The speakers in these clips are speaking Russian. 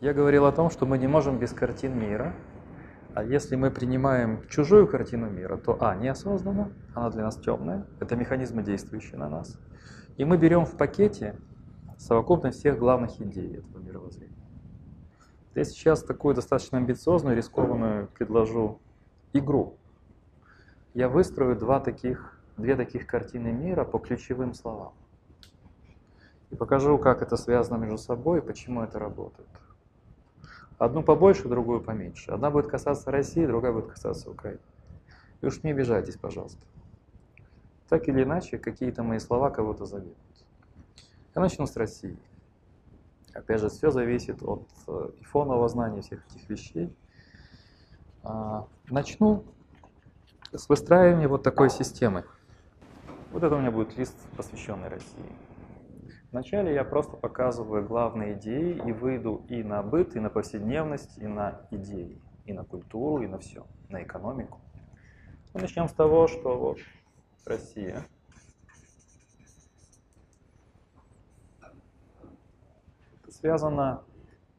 Я говорил о том, что мы не можем без картин мира, а если мы принимаем чужую картину мира, то А, неосознанно, она для нас темная, это механизмы, действующие на нас. И мы берем в пакете совокупность всех главных идей этого мировоззрения. Я сейчас такую достаточно амбициозную, рискованную предложу игру. Я выстрою два таких, две таких картины мира по ключевым словам. И покажу, как это связано между собой и почему это работает. Одну побольше, другую поменьше. Одна будет касаться России, другая будет касаться Украины. И уж не обижайтесь, пожалуйста. Так или иначе, какие-то мои слова кого-то заденут. Я начну с России. Опять же, все зависит от э, фонового знания всех этих вещей. А, начну с выстраивания вот такой системы. Вот это у меня будет лист, посвященный России. Вначале я просто показываю главные идеи и выйду и на быт, и на повседневность, и на идеи, и на культуру, и на все, на экономику. Мы начнем с того, что вот Россия. Это связано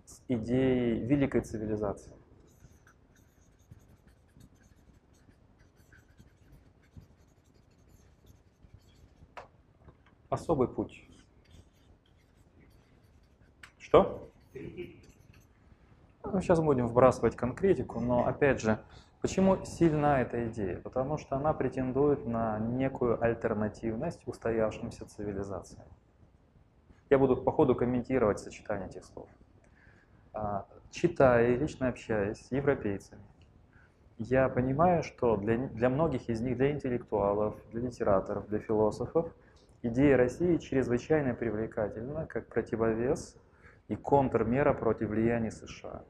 с идеей великой цивилизации. Особый путь. Что? Ну, сейчас будем вбрасывать конкретику, но опять же, почему сильна эта идея? Потому что она претендует на некую альтернативность устоявшимся цивилизациям. Я буду по ходу комментировать сочетание этих слов. А, читая и лично общаясь с европейцами, я понимаю, что для, для многих из них, для интеллектуалов, для литераторов, для философов, идея России чрезвычайно привлекательна как противовес и контрмера против влияния США.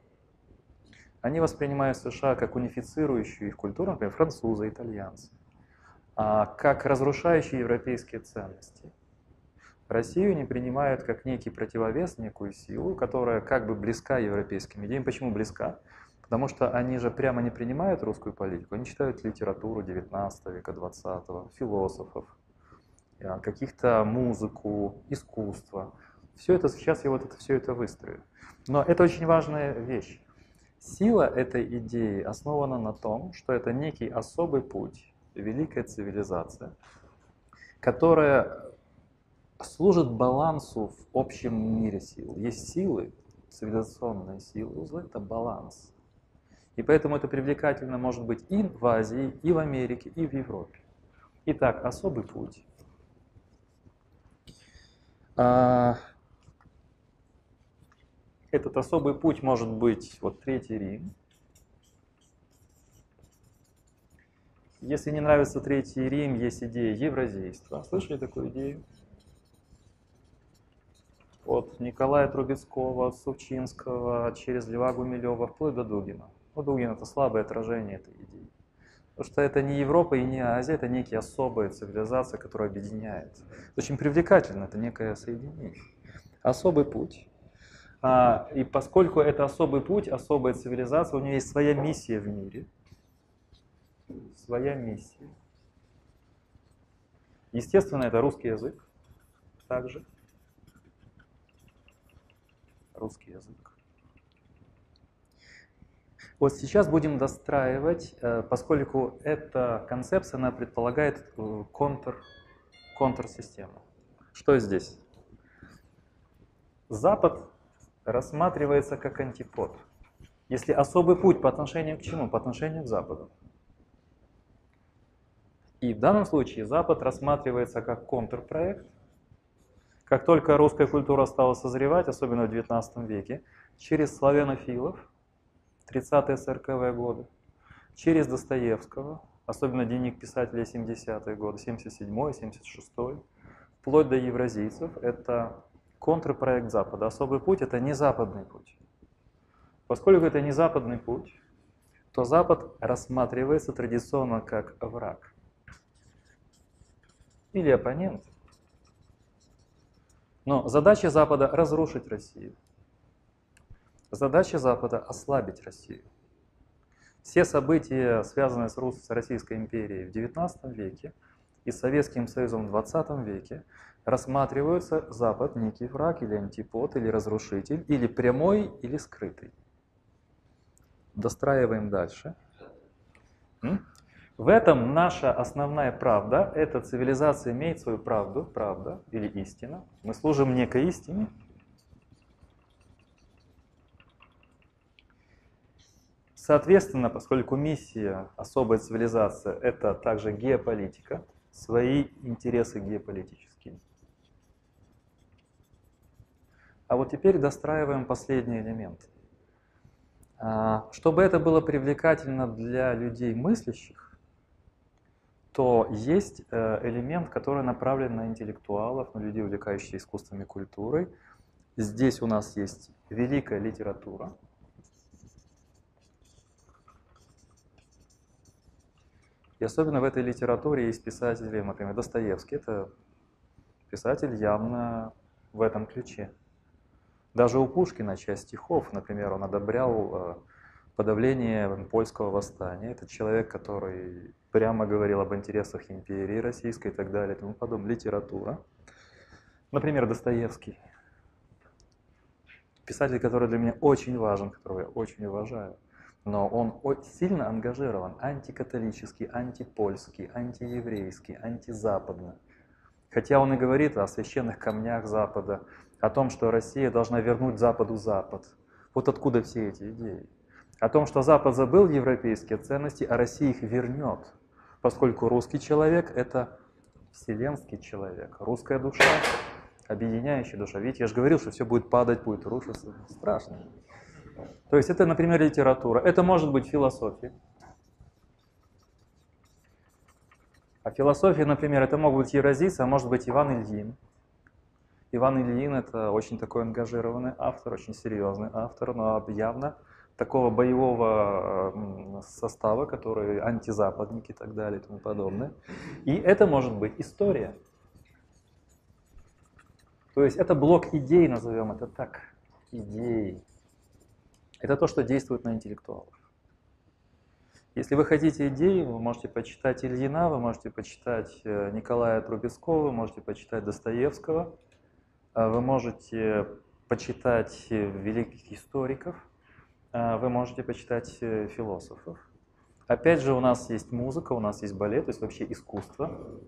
Они воспринимают США как унифицирующую их культуру, например, французы, итальянцы, а как разрушающие европейские ценности. Россию не принимают как некий противовес, некую силу, которая как бы близка европейским идеям. Почему близка? Потому что они же прямо не принимают русскую политику, они читают литературу 19 века, 20 философов, а, каких-то музыку, искусство. Все это сейчас я вот это все это выстрою. Но это очень важная вещь. Сила этой идеи основана на том, что это некий особый путь, великая цивилизация, которая служит балансу в общем мире сил. Есть силы, цивилизационные силы, узлы – это баланс. И поэтому это привлекательно может быть и в Азии, и в Америке, и в Европе. Итак, особый путь. Этот особый путь может быть вот Третий Рим. Если не нравится Третий Рим, есть идея евразийства. Слышали такую идею? От Николая Трубецкого, от Сувчинского, через Льва Гумилева, вплоть до Дугина. Ну, Дугин – это слабое отражение этой идеи. Потому что это не Европа и не Азия, это некие особые цивилизации, которые объединяют. Очень привлекательно, это некое соединение. Особый путь. А, и поскольку это особый путь, особая цивилизация, у нее есть своя миссия в мире. Своя миссия. Естественно, это русский язык также. Русский язык. Вот сейчас будем достраивать, э, поскольку эта концепция, она предполагает э, контур, контур-систему. Что здесь? Запад рассматривается как антипод. Если особый путь по отношению к чему? По отношению к Западу. И в данном случае Запад рассматривается как контрпроект. Как только русская культура стала созревать, особенно в XIX веке, через славянофилов, 30-е 40-е годы, через Достоевского, особенно дневник писателя 70-е годы, 77-й, 76-й, вплоть до евразийцев, это контрпроект Запада. Особый путь – это не западный путь. Поскольку это не западный путь, то Запад рассматривается традиционно как враг или оппонент. Но задача Запада – разрушить Россию. Задача Запада – ослабить Россию. Все события, связанные с, Российской империей в XIX веке, и Советским Союзом в 20 веке рассматриваются Запад некий враг или антипод, или разрушитель, или прямой, или скрытый. Достраиваем дальше. В этом наша основная правда. Эта цивилизация имеет свою правду, правда или истина. Мы служим некой истине. Соответственно, поскольку миссия особой цивилизации – это также геополитика, свои интересы геополитические. А вот теперь достраиваем последний элемент. А, чтобы это было привлекательно для людей мыслящих, то есть э, элемент, который направлен на интеллектуалов, на людей, увлекающихся искусством и культурой. Здесь у нас есть великая литература. И особенно в этой литературе есть писатели, например, Достоевский. Это писатель явно в этом ключе. Даже у Пушкина часть стихов, например, он одобрял э, подавление польского восстания. Это человек, который прямо говорил об интересах империи российской и так далее и тому подобное. Литература. Например, Достоевский. Писатель, который для меня очень важен, которого я очень уважаю. Но он сильно ангажирован антикатолический, антипольский, антиеврейский, антизападный. Хотя он и говорит о священных камнях Запада, о том, что Россия должна вернуть Западу Запад. Вот откуда все эти идеи. О том, что Запад забыл европейские ценности, а Россия их вернет поскольку русский человек – это вселенский человек, русская душа, объединяющая душа. Видите, я же говорил, что все будет падать, будет рушиться. Страшно. То есть это, например, литература. Это может быть философия. А философия, например, это могут быть Евразийцы, а может быть Иван Ильин. Иван Ильин – это очень такой ангажированный автор, очень серьезный автор, но явно такого боевого состава, которые антизападники и так далее и тому подобное. И это может быть история. То есть это блок идей, назовем это так, идеи. Это то, что действует на интеллектуалов. Если вы хотите идеи, вы можете почитать Ильина, вы можете почитать э, Николая Трубецкого, вы можете почитать Достоевского, вы можете почитать э, великих историков – а, вы можете почитать э, философов. Опять же, у нас есть музыка, у нас есть балет, то есть вообще искусство.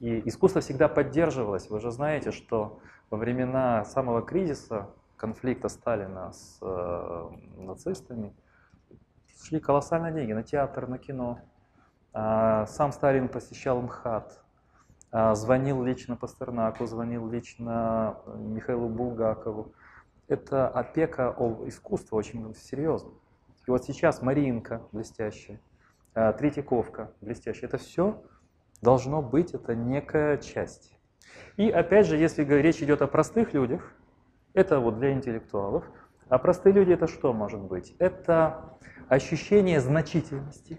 И искусство всегда поддерживалось. Вы же знаете, что во времена самого кризиса, конфликта Сталина с э, нацистами, шли колоссальные деньги на театр, на кино. А, сам Сталин посещал МХАТ, звонил лично Пастернаку, звонил лично э, Михаилу Булгакову это опека о искусстве очень серьезно. И вот сейчас Маринка блестящая, а, Третьяковка блестящая, это все должно быть, это некая часть. И опять же, если речь идет о простых людях, это вот для интеллектуалов, а простые люди это что может быть? Это ощущение значительности.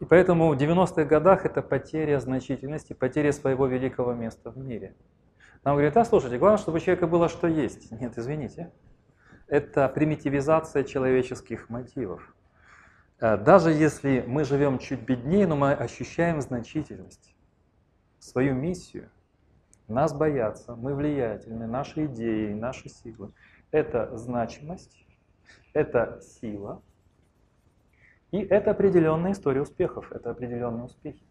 И поэтому в 90-х годах это потеря значительности, потеря своего великого места в мире. Нам говорят, а слушайте, главное, чтобы у человека было что есть. Нет, извините. Это примитивизация человеческих мотивов. Э, даже если мы живем чуть беднее, но мы ощущаем значительность, свою миссию, нас боятся, мы влиятельны, наши идеи, наши силы. Это значимость, это сила, и это определенная история успехов, это определенные успехи.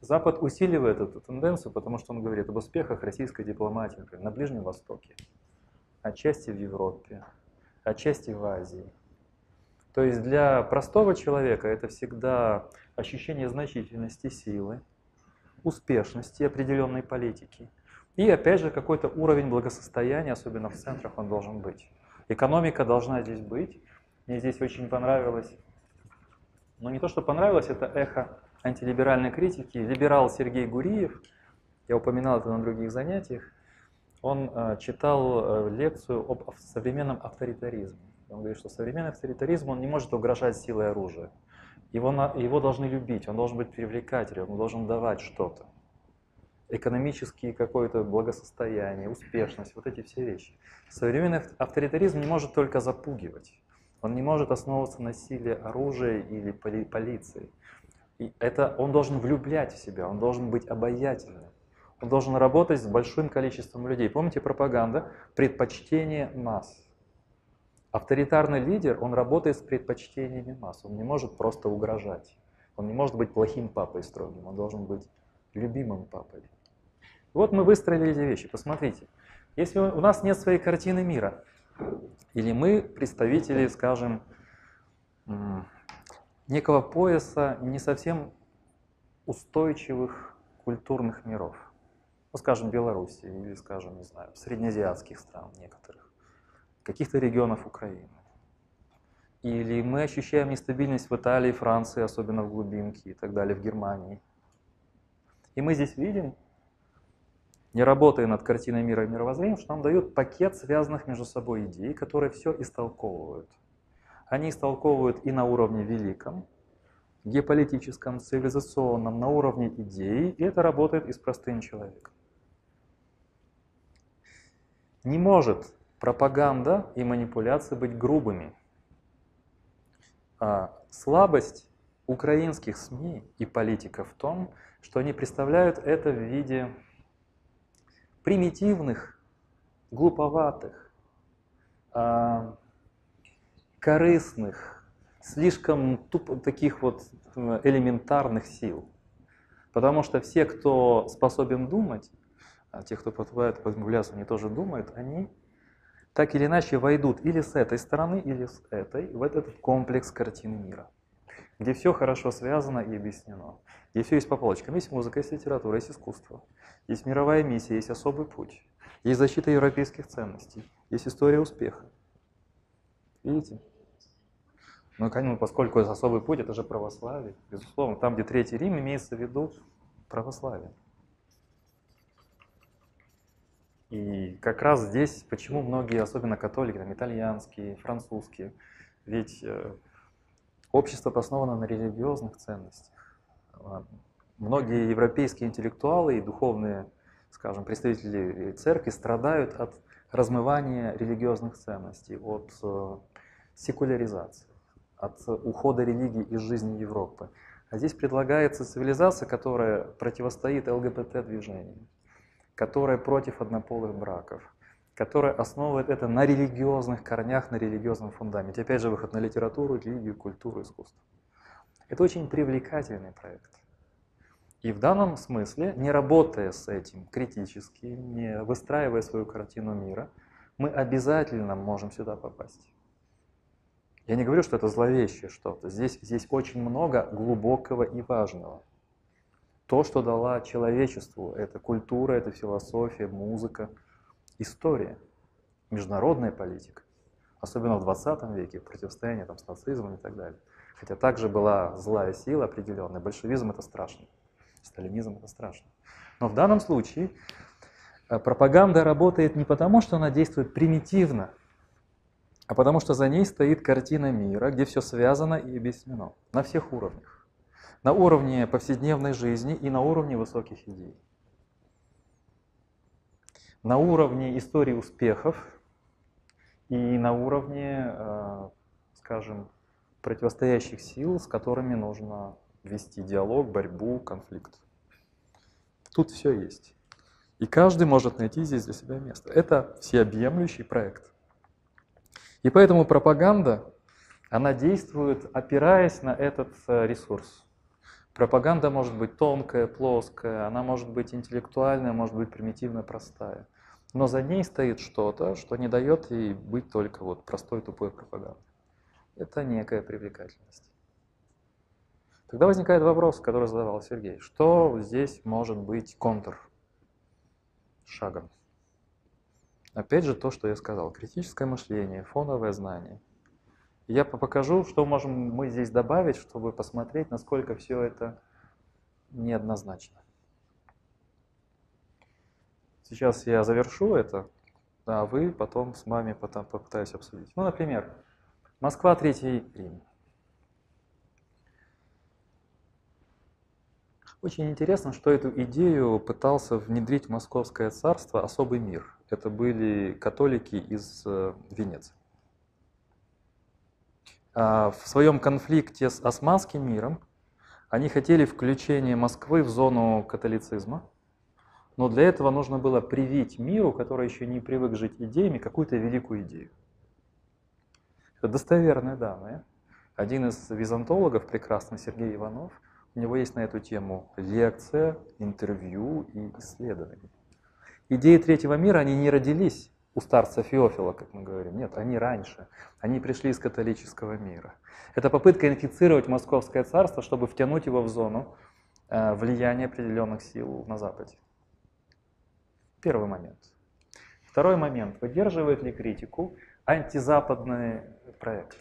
Запад усиливает эту тенденцию, потому что он говорит об успехах российской дипломатии например, на Ближнем Востоке, отчасти в Европе, отчасти в Азии. То есть для простого человека это всегда ощущение значительности силы, успешности определенной политики. И опять же какой-то уровень благосостояния, особенно в центрах, он должен быть. Экономика должна здесь быть. Мне здесь очень понравилось, но не то, что понравилось, это эхо антилиберальной критики, либерал Сергей Гуриев, я упоминал это на других занятиях, он э, читал э, лекцию об современном авторитаризме. Он говорит, что современный авторитаризм он не может угрожать силой оружия. Его, его должны любить, он должен быть привлекательным, он должен давать что-то. Экономические какое-то благосостояние, успешность, вот эти все вещи. Современный авторитаризм не может только запугивать. Он не может основываться на силе оружия или поли полиции. И это он должен влюблять в себя, он должен быть обаятельным. Он должен работать с большим количеством людей. Помните пропаганда? Предпочтение масс. Авторитарный лидер, он работает с предпочтениями масс. Он не может просто угрожать. Он не может быть плохим папой строгим. Он должен быть любимым папой. Вот мы выстроили эти вещи. Посмотрите. Если у нас нет своей картины мира, или мы представители, скажем, некого пояса не совсем устойчивых культурных миров, ну, скажем, Беларуси или, скажем, не знаю, среднеазиатских стран некоторых, каких-то регионов Украины. Или мы ощущаем нестабильность в Италии, Франции, особенно в глубинке и так далее, в Германии. И мы здесь видим, не работая над картиной мира и мировоззрением, что нам дают пакет связанных между собой идей, которые все истолковывают. Они истолковывают и на уровне великом, геополитическом, цивилизационном, на уровне идей, и это работает и с простым человеком. Не может пропаганда и манипуляции быть грубыми. А слабость украинских СМИ и политиков в том, что они представляют это в виде примитивных, глуповатых, а, корыстных, слишком тупо, таких вот э, элементарных сил. Потому что все, кто способен думать, а те, кто подвигает под они тоже думают, они так или иначе войдут или с этой стороны, или с этой, в этот комплекс картины мира, где все хорошо связано и объяснено, где все есть по полочкам. Есть музыка, есть литература, есть искусство, есть мировая миссия, есть особый путь, есть защита европейских ценностей, есть история успеха. Видите? Ну, конечно, поскольку особый путь, это же православие, безусловно. Там, где Третий Рим, имеется в виду православие. И как раз здесь, почему многие, особенно католики, там, итальянские, французские, ведь э, общество основано на религиозных ценностях. Многие европейские интеллектуалы и духовные, скажем, представители церкви страдают от размывания религиозных ценностей, от э, секуляризации, от ухода религии из жизни Европы. А здесь предлагается цивилизация, которая противостоит ЛГБТ-движению которая против однополых браков, которая основывает это на религиозных корнях, на религиозном фундаменте. Опять же, выход на литературу, религию, культуру, искусство. Это очень привлекательный проект. И в данном смысле, не работая с этим критически, не выстраивая свою картину мира, мы обязательно можем сюда попасть. Я не говорю, что это зловещее что-то. Здесь, здесь очень много глубокого и важного то, что дала человечеству. Это культура, это философия, музыка, история, международная политика. Особенно в 20 веке, противостояние там, с нацизмом и так далее. Хотя также была злая сила определенная. Большевизм это страшно, сталинизм это страшно. Но в данном случае э, пропаганда работает не потому, что она действует примитивно, а потому что за ней стоит картина мира, где все связано и объяснено на всех уровнях на уровне повседневной жизни и на уровне высоких идей. На уровне истории успехов и на уровне, э, скажем, противостоящих сил, с которыми нужно вести диалог, борьбу, конфликт. Тут все есть. И каждый может найти здесь для себя место. Это всеобъемлющий проект. И поэтому пропаганда, она действует, опираясь на этот э, ресурс. Пропаганда может быть тонкая, плоская, она может быть интеллектуальная, может быть примитивно простая. Но за ней стоит что-то, что не дает ей быть только вот простой тупой пропагандой. Это некая привлекательность. Тогда возникает вопрос, который задавал Сергей. Что здесь может быть контр шагом? Опять же то, что я сказал. Критическое мышление, фоновое знание – я покажу, что можем мы здесь добавить, чтобы посмотреть, насколько все это неоднозначно. Сейчас я завершу это, а вы потом с вами потом попытаюсь обсудить. Ну, например, Москва, Третий Рим. Очень интересно, что эту идею пытался внедрить в Московское царство особый мир. Это были католики из э, Венеции. А, в своем конфликте с османским миром они хотели включения Москвы в зону католицизма, но для этого нужно было привить миру, который еще не привык жить идеями, какую-то великую идею. Это достоверные данные. Один из византологов, прекрасный Сергей Иванов, у него есть на эту тему лекция, интервью и исследования. Идеи третьего мира, они не родились у старца Феофила, как мы говорим. Нет, они раньше. Они пришли из католического мира. Это попытка инфицировать Московское царство, чтобы втянуть его в зону э, влияния определенных сил на Западе. Первый момент. Второй момент. Выдерживает ли критику антизападный проект?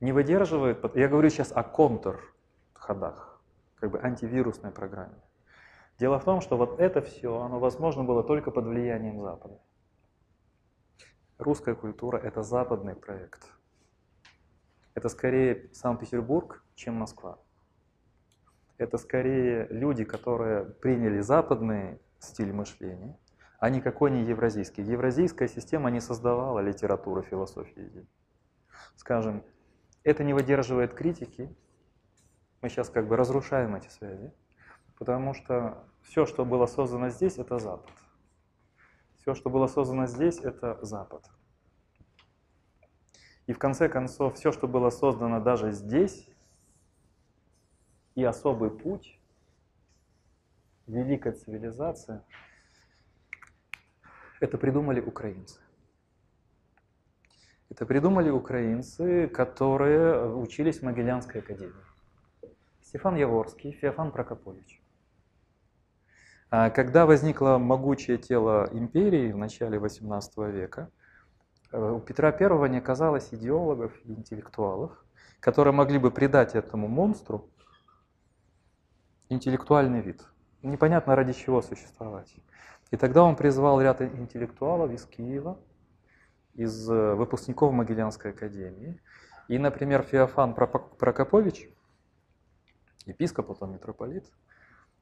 Не выдерживает, я говорю сейчас о контрходах, как бы антивирусной программе. Дело в том, что вот это все, оно возможно было только под влиянием Запада. Русская культура – это западный проект. Это скорее Санкт-Петербург, чем Москва. Это скорее люди, которые приняли западный стиль мышления, а никакой не евразийский. Евразийская система не создавала литературу, философии Скажем, это не выдерживает критики. Мы сейчас как бы разрушаем эти связи. Потому что все, что было создано здесь, это Запад. Все, что было создано здесь, это Запад. И в конце концов, все, что было создано даже здесь, и особый путь, великая цивилизация, это придумали украинцы. Это придумали украинцы, которые учились в Могилянской академии. Стефан Яворский, Феофан Прокопович. А когда возникло могучее тело империи в начале XVIII века, э, у Петра I не оказалось идеологов и интеллектуалов, которые могли бы придать этому монстру интеллектуальный вид. Непонятно ради чего существовать. И тогда он призвал ряд интеллектуалов из Киева, из э, выпускников Могилянской академии. И, например, Феофан Прокопович, епископ, потом митрополит,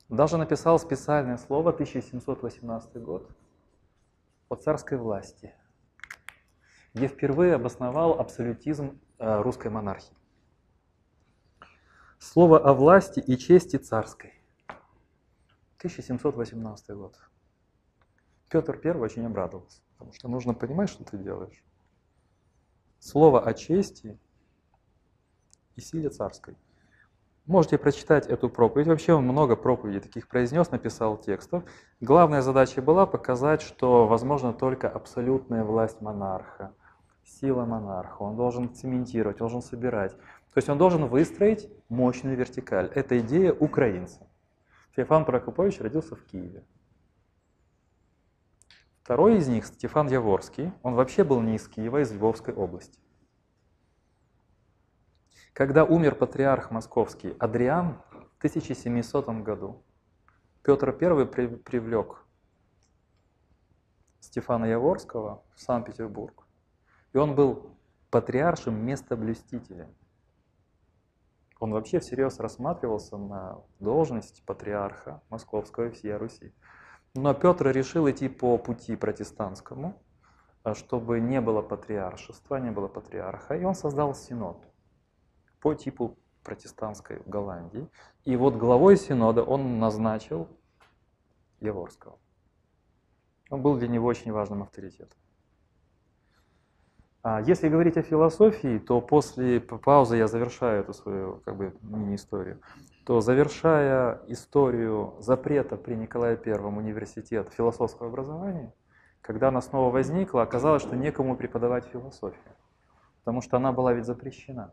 даже написал специальное слово, 1718 год, о царской власти, где впервые обосновал абсолютизм э, русской монархии. Слово о власти и чести царской. 1718 год. Петр I очень обрадовался, потому что нужно понимать, что ты делаешь. Слово о чести и силе царской. Можете прочитать эту проповедь. Вообще он много проповедей таких произнес, написал текстов. Главная задача была показать, что возможно только абсолютная власть монарха, сила монарха. Он должен цементировать, должен собирать. То есть он должен выстроить мощную вертикаль. Это идея украинца. Феофан Прокопович родился в Киеве. Второй из них, Стефан Яворский, он вообще был не из Киева, а из Львовской области. Когда умер патриарх московский Адриан в 1700 году, Петр I привлек Стефана Яворского в Санкт-Петербург. И он был патриаршим местоблюстителем. Он вообще всерьез рассматривался на должность патриарха Московского и всей Руси. Но Петр решил идти по пути протестантскому, чтобы не было патриаршества, не было патриарха, и он создал синод по типу протестантской Голландии. И вот главой синода он назначил Яворского. Он был для него очень важным авторитетом. А если говорить о философии, то после паузы я завершаю эту свою как бы мини-историю, то завершая историю запрета при Николае I университет философского образования, когда она снова возникла, оказалось, что некому преподавать философию, потому что она была ведь запрещена.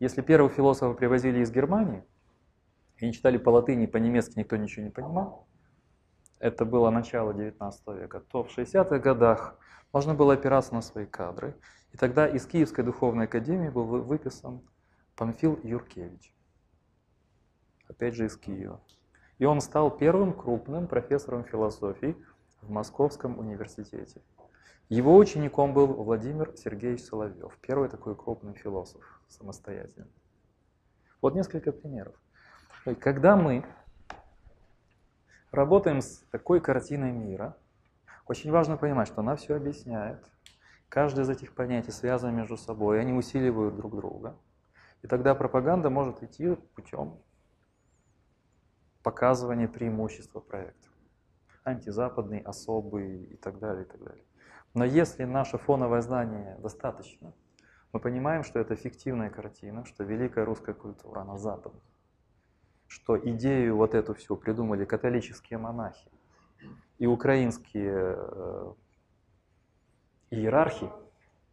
Если первых философов привозили из Германии, и они читали по латыни, по-немецки никто ничего не понимал, это было начало 19 века, то в 60-х годах можно было опираться на свои кадры. И тогда из Киевской духовной академии был выписан Памфил Юркевич, опять же из Киева. И он стал первым крупным профессором философии в Московском университете. Его учеником был Владимир Сергеевич Соловьев, первый такой крупный философ самостоятельный. Вот несколько примеров. Когда мы работаем с такой картиной мира, очень важно понимать, что она все объясняет. Каждое из этих понятий связано между собой, они усиливают друг друга. И тогда пропаганда может идти путем показывания преимущества проекта. Антизападный, особый и так далее, и так далее. Но если наше фоновое знание достаточно, мы понимаем, что это фиктивная картина, что великая русская культура, она западная, что идею вот эту всю придумали католические монахи и украинские э, иерархи,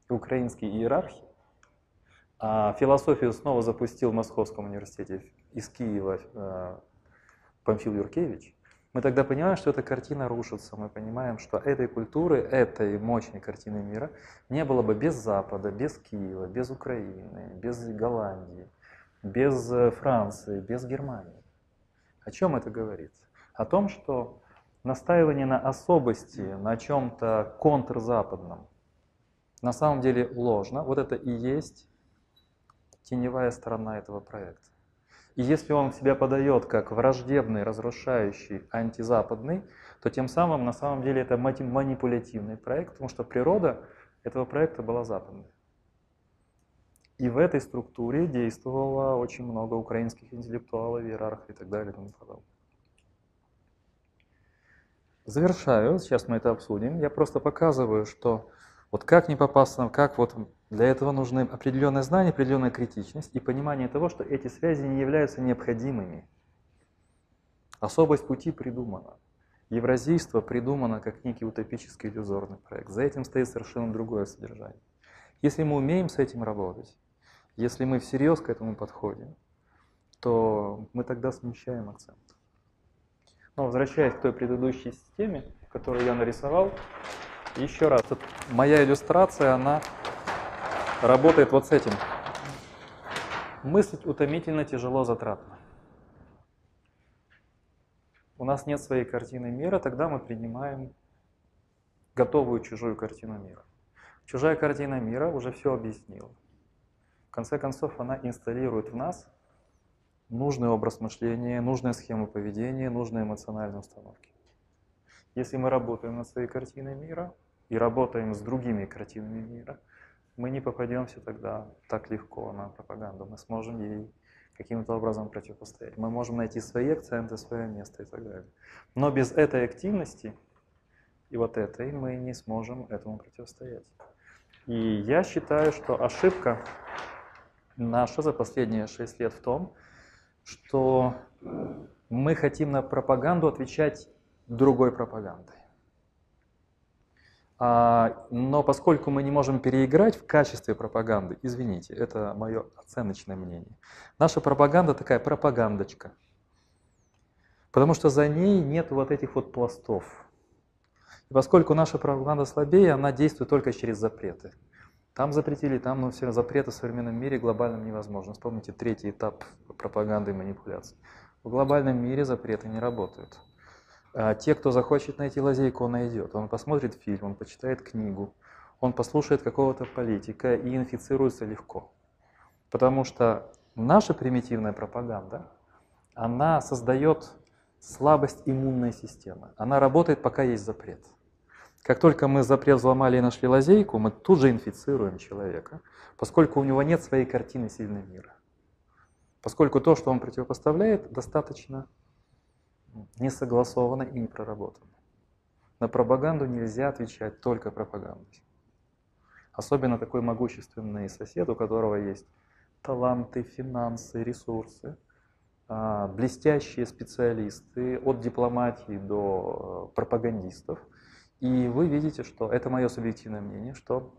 и украинские иерархи, а философию снова запустил в Московском университете из Киева э, Памфил Юркевич, мы тогда понимаем, что эта картина рушится, мы понимаем, что этой культуры, этой мощной картины мира не было бы без Запада, без Киева, без Украины, без Голландии, без э, Франции, без Германии. О чем это говорит? О том, что настаивание на особости, на чем-то контрзападном, на самом деле ложно. Вот это и есть теневая сторона этого проекта. И если он себя подает как враждебный, разрушающий, антизападный, то тем самым на самом деле это манипулятивный проект, потому что природа этого проекта была западной. И в этой структуре действовало очень много украинских интеллектуалов, иерархов и так далее и тому подобное. Завершаю, сейчас мы это обсудим. Я просто показываю, что вот как не попасться, как вот для этого нужны определенные знания, определенная критичность и понимание того, что эти связи не являются необходимыми. Особость пути придумана. Евразийство придумано как некий утопический иллюзорный проект. За этим стоит совершенно другое содержание. Если мы умеем с этим работать, если мы всерьез к этому подходим, то мы тогда смещаем акцент. Но возвращаясь к той предыдущей системе, которую я нарисовал, еще раз, моя иллюстрация, она работает вот с этим. Мыслить утомительно, тяжело, затратно. У нас нет своей картины мира, тогда мы принимаем готовую чужую картину мира. Чужая картина мира уже все объяснила. В конце концов, она инсталирует в нас нужный образ мышления, нужную схему поведения, нужные эмоциональные установки. Если мы работаем над своей картиной мира и работаем с другими картинами мира – мы не попадемся тогда так легко на пропаганду. Мы сможем ей каким-то образом противостоять. Мы можем найти свои акценты, свое место и так далее. Но без этой активности и вот этой мы не сможем этому противостоять. И я считаю, что ошибка наша за последние шесть лет в том, что мы хотим на пропаганду отвечать другой пропагандой. А, но поскольку мы не можем переиграть в качестве пропаганды, извините, это мое оценочное мнение, наша пропаганда такая пропагандочка. Потому что за ней нет вот этих вот пластов. И поскольку наша пропаганда слабее, она действует только через запреты. Там запретили, там, но все запреты в современном мире глобальном невозможно. Вспомните третий этап пропаганды и манипуляции. В глобальном мире запреты не работают. А те, кто захочет найти лазейку, он найдет. Он посмотрит фильм, он почитает книгу, он послушает какого-то политика и инфицируется легко. Потому что наша примитивная пропаганда, она создает слабость иммунной системы. Она работает, пока есть запрет. Как только мы запрет взломали и нашли лазейку, мы тут же инфицируем человека, поскольку у него нет своей картины сильного мира. Поскольку то, что он противопоставляет, достаточно не согласовано и не проработано. На пропаганду нельзя отвечать только пропагандой. Особенно такой могущественный сосед, у которого есть таланты, финансы, ресурсы, а, блестящие специалисты от дипломатии до э, пропагандистов. И вы видите, что это мое субъективное мнение, что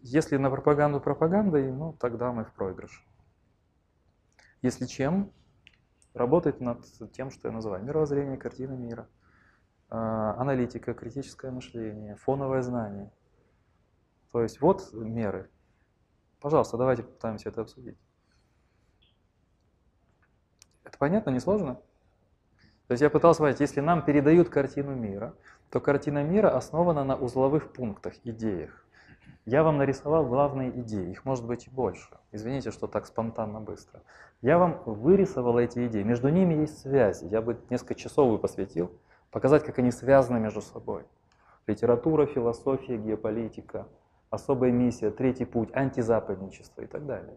если на пропаганду пропагандой, ну тогда мы в проигрыше. Если чем, работать над тем, что я называю мировоззрение, картина мира, а, аналитика, критическое мышление, фоновое знание. То есть вот меры. Пожалуйста, давайте попытаемся это обсудить. Это понятно, не сложно? То есть я пытался сказать, если нам передают картину мира, то картина мира основана на узловых пунктах, идеях. Я вам нарисовал главные идеи, их может быть и больше. Извините, что так спонтанно быстро. Я вам вырисовал эти идеи, между ними есть связи. Я бы несколько часов бы посвятил, показать, как они связаны между собой. Литература, философия, геополитика, особая миссия, третий путь, антизападничество и так далее.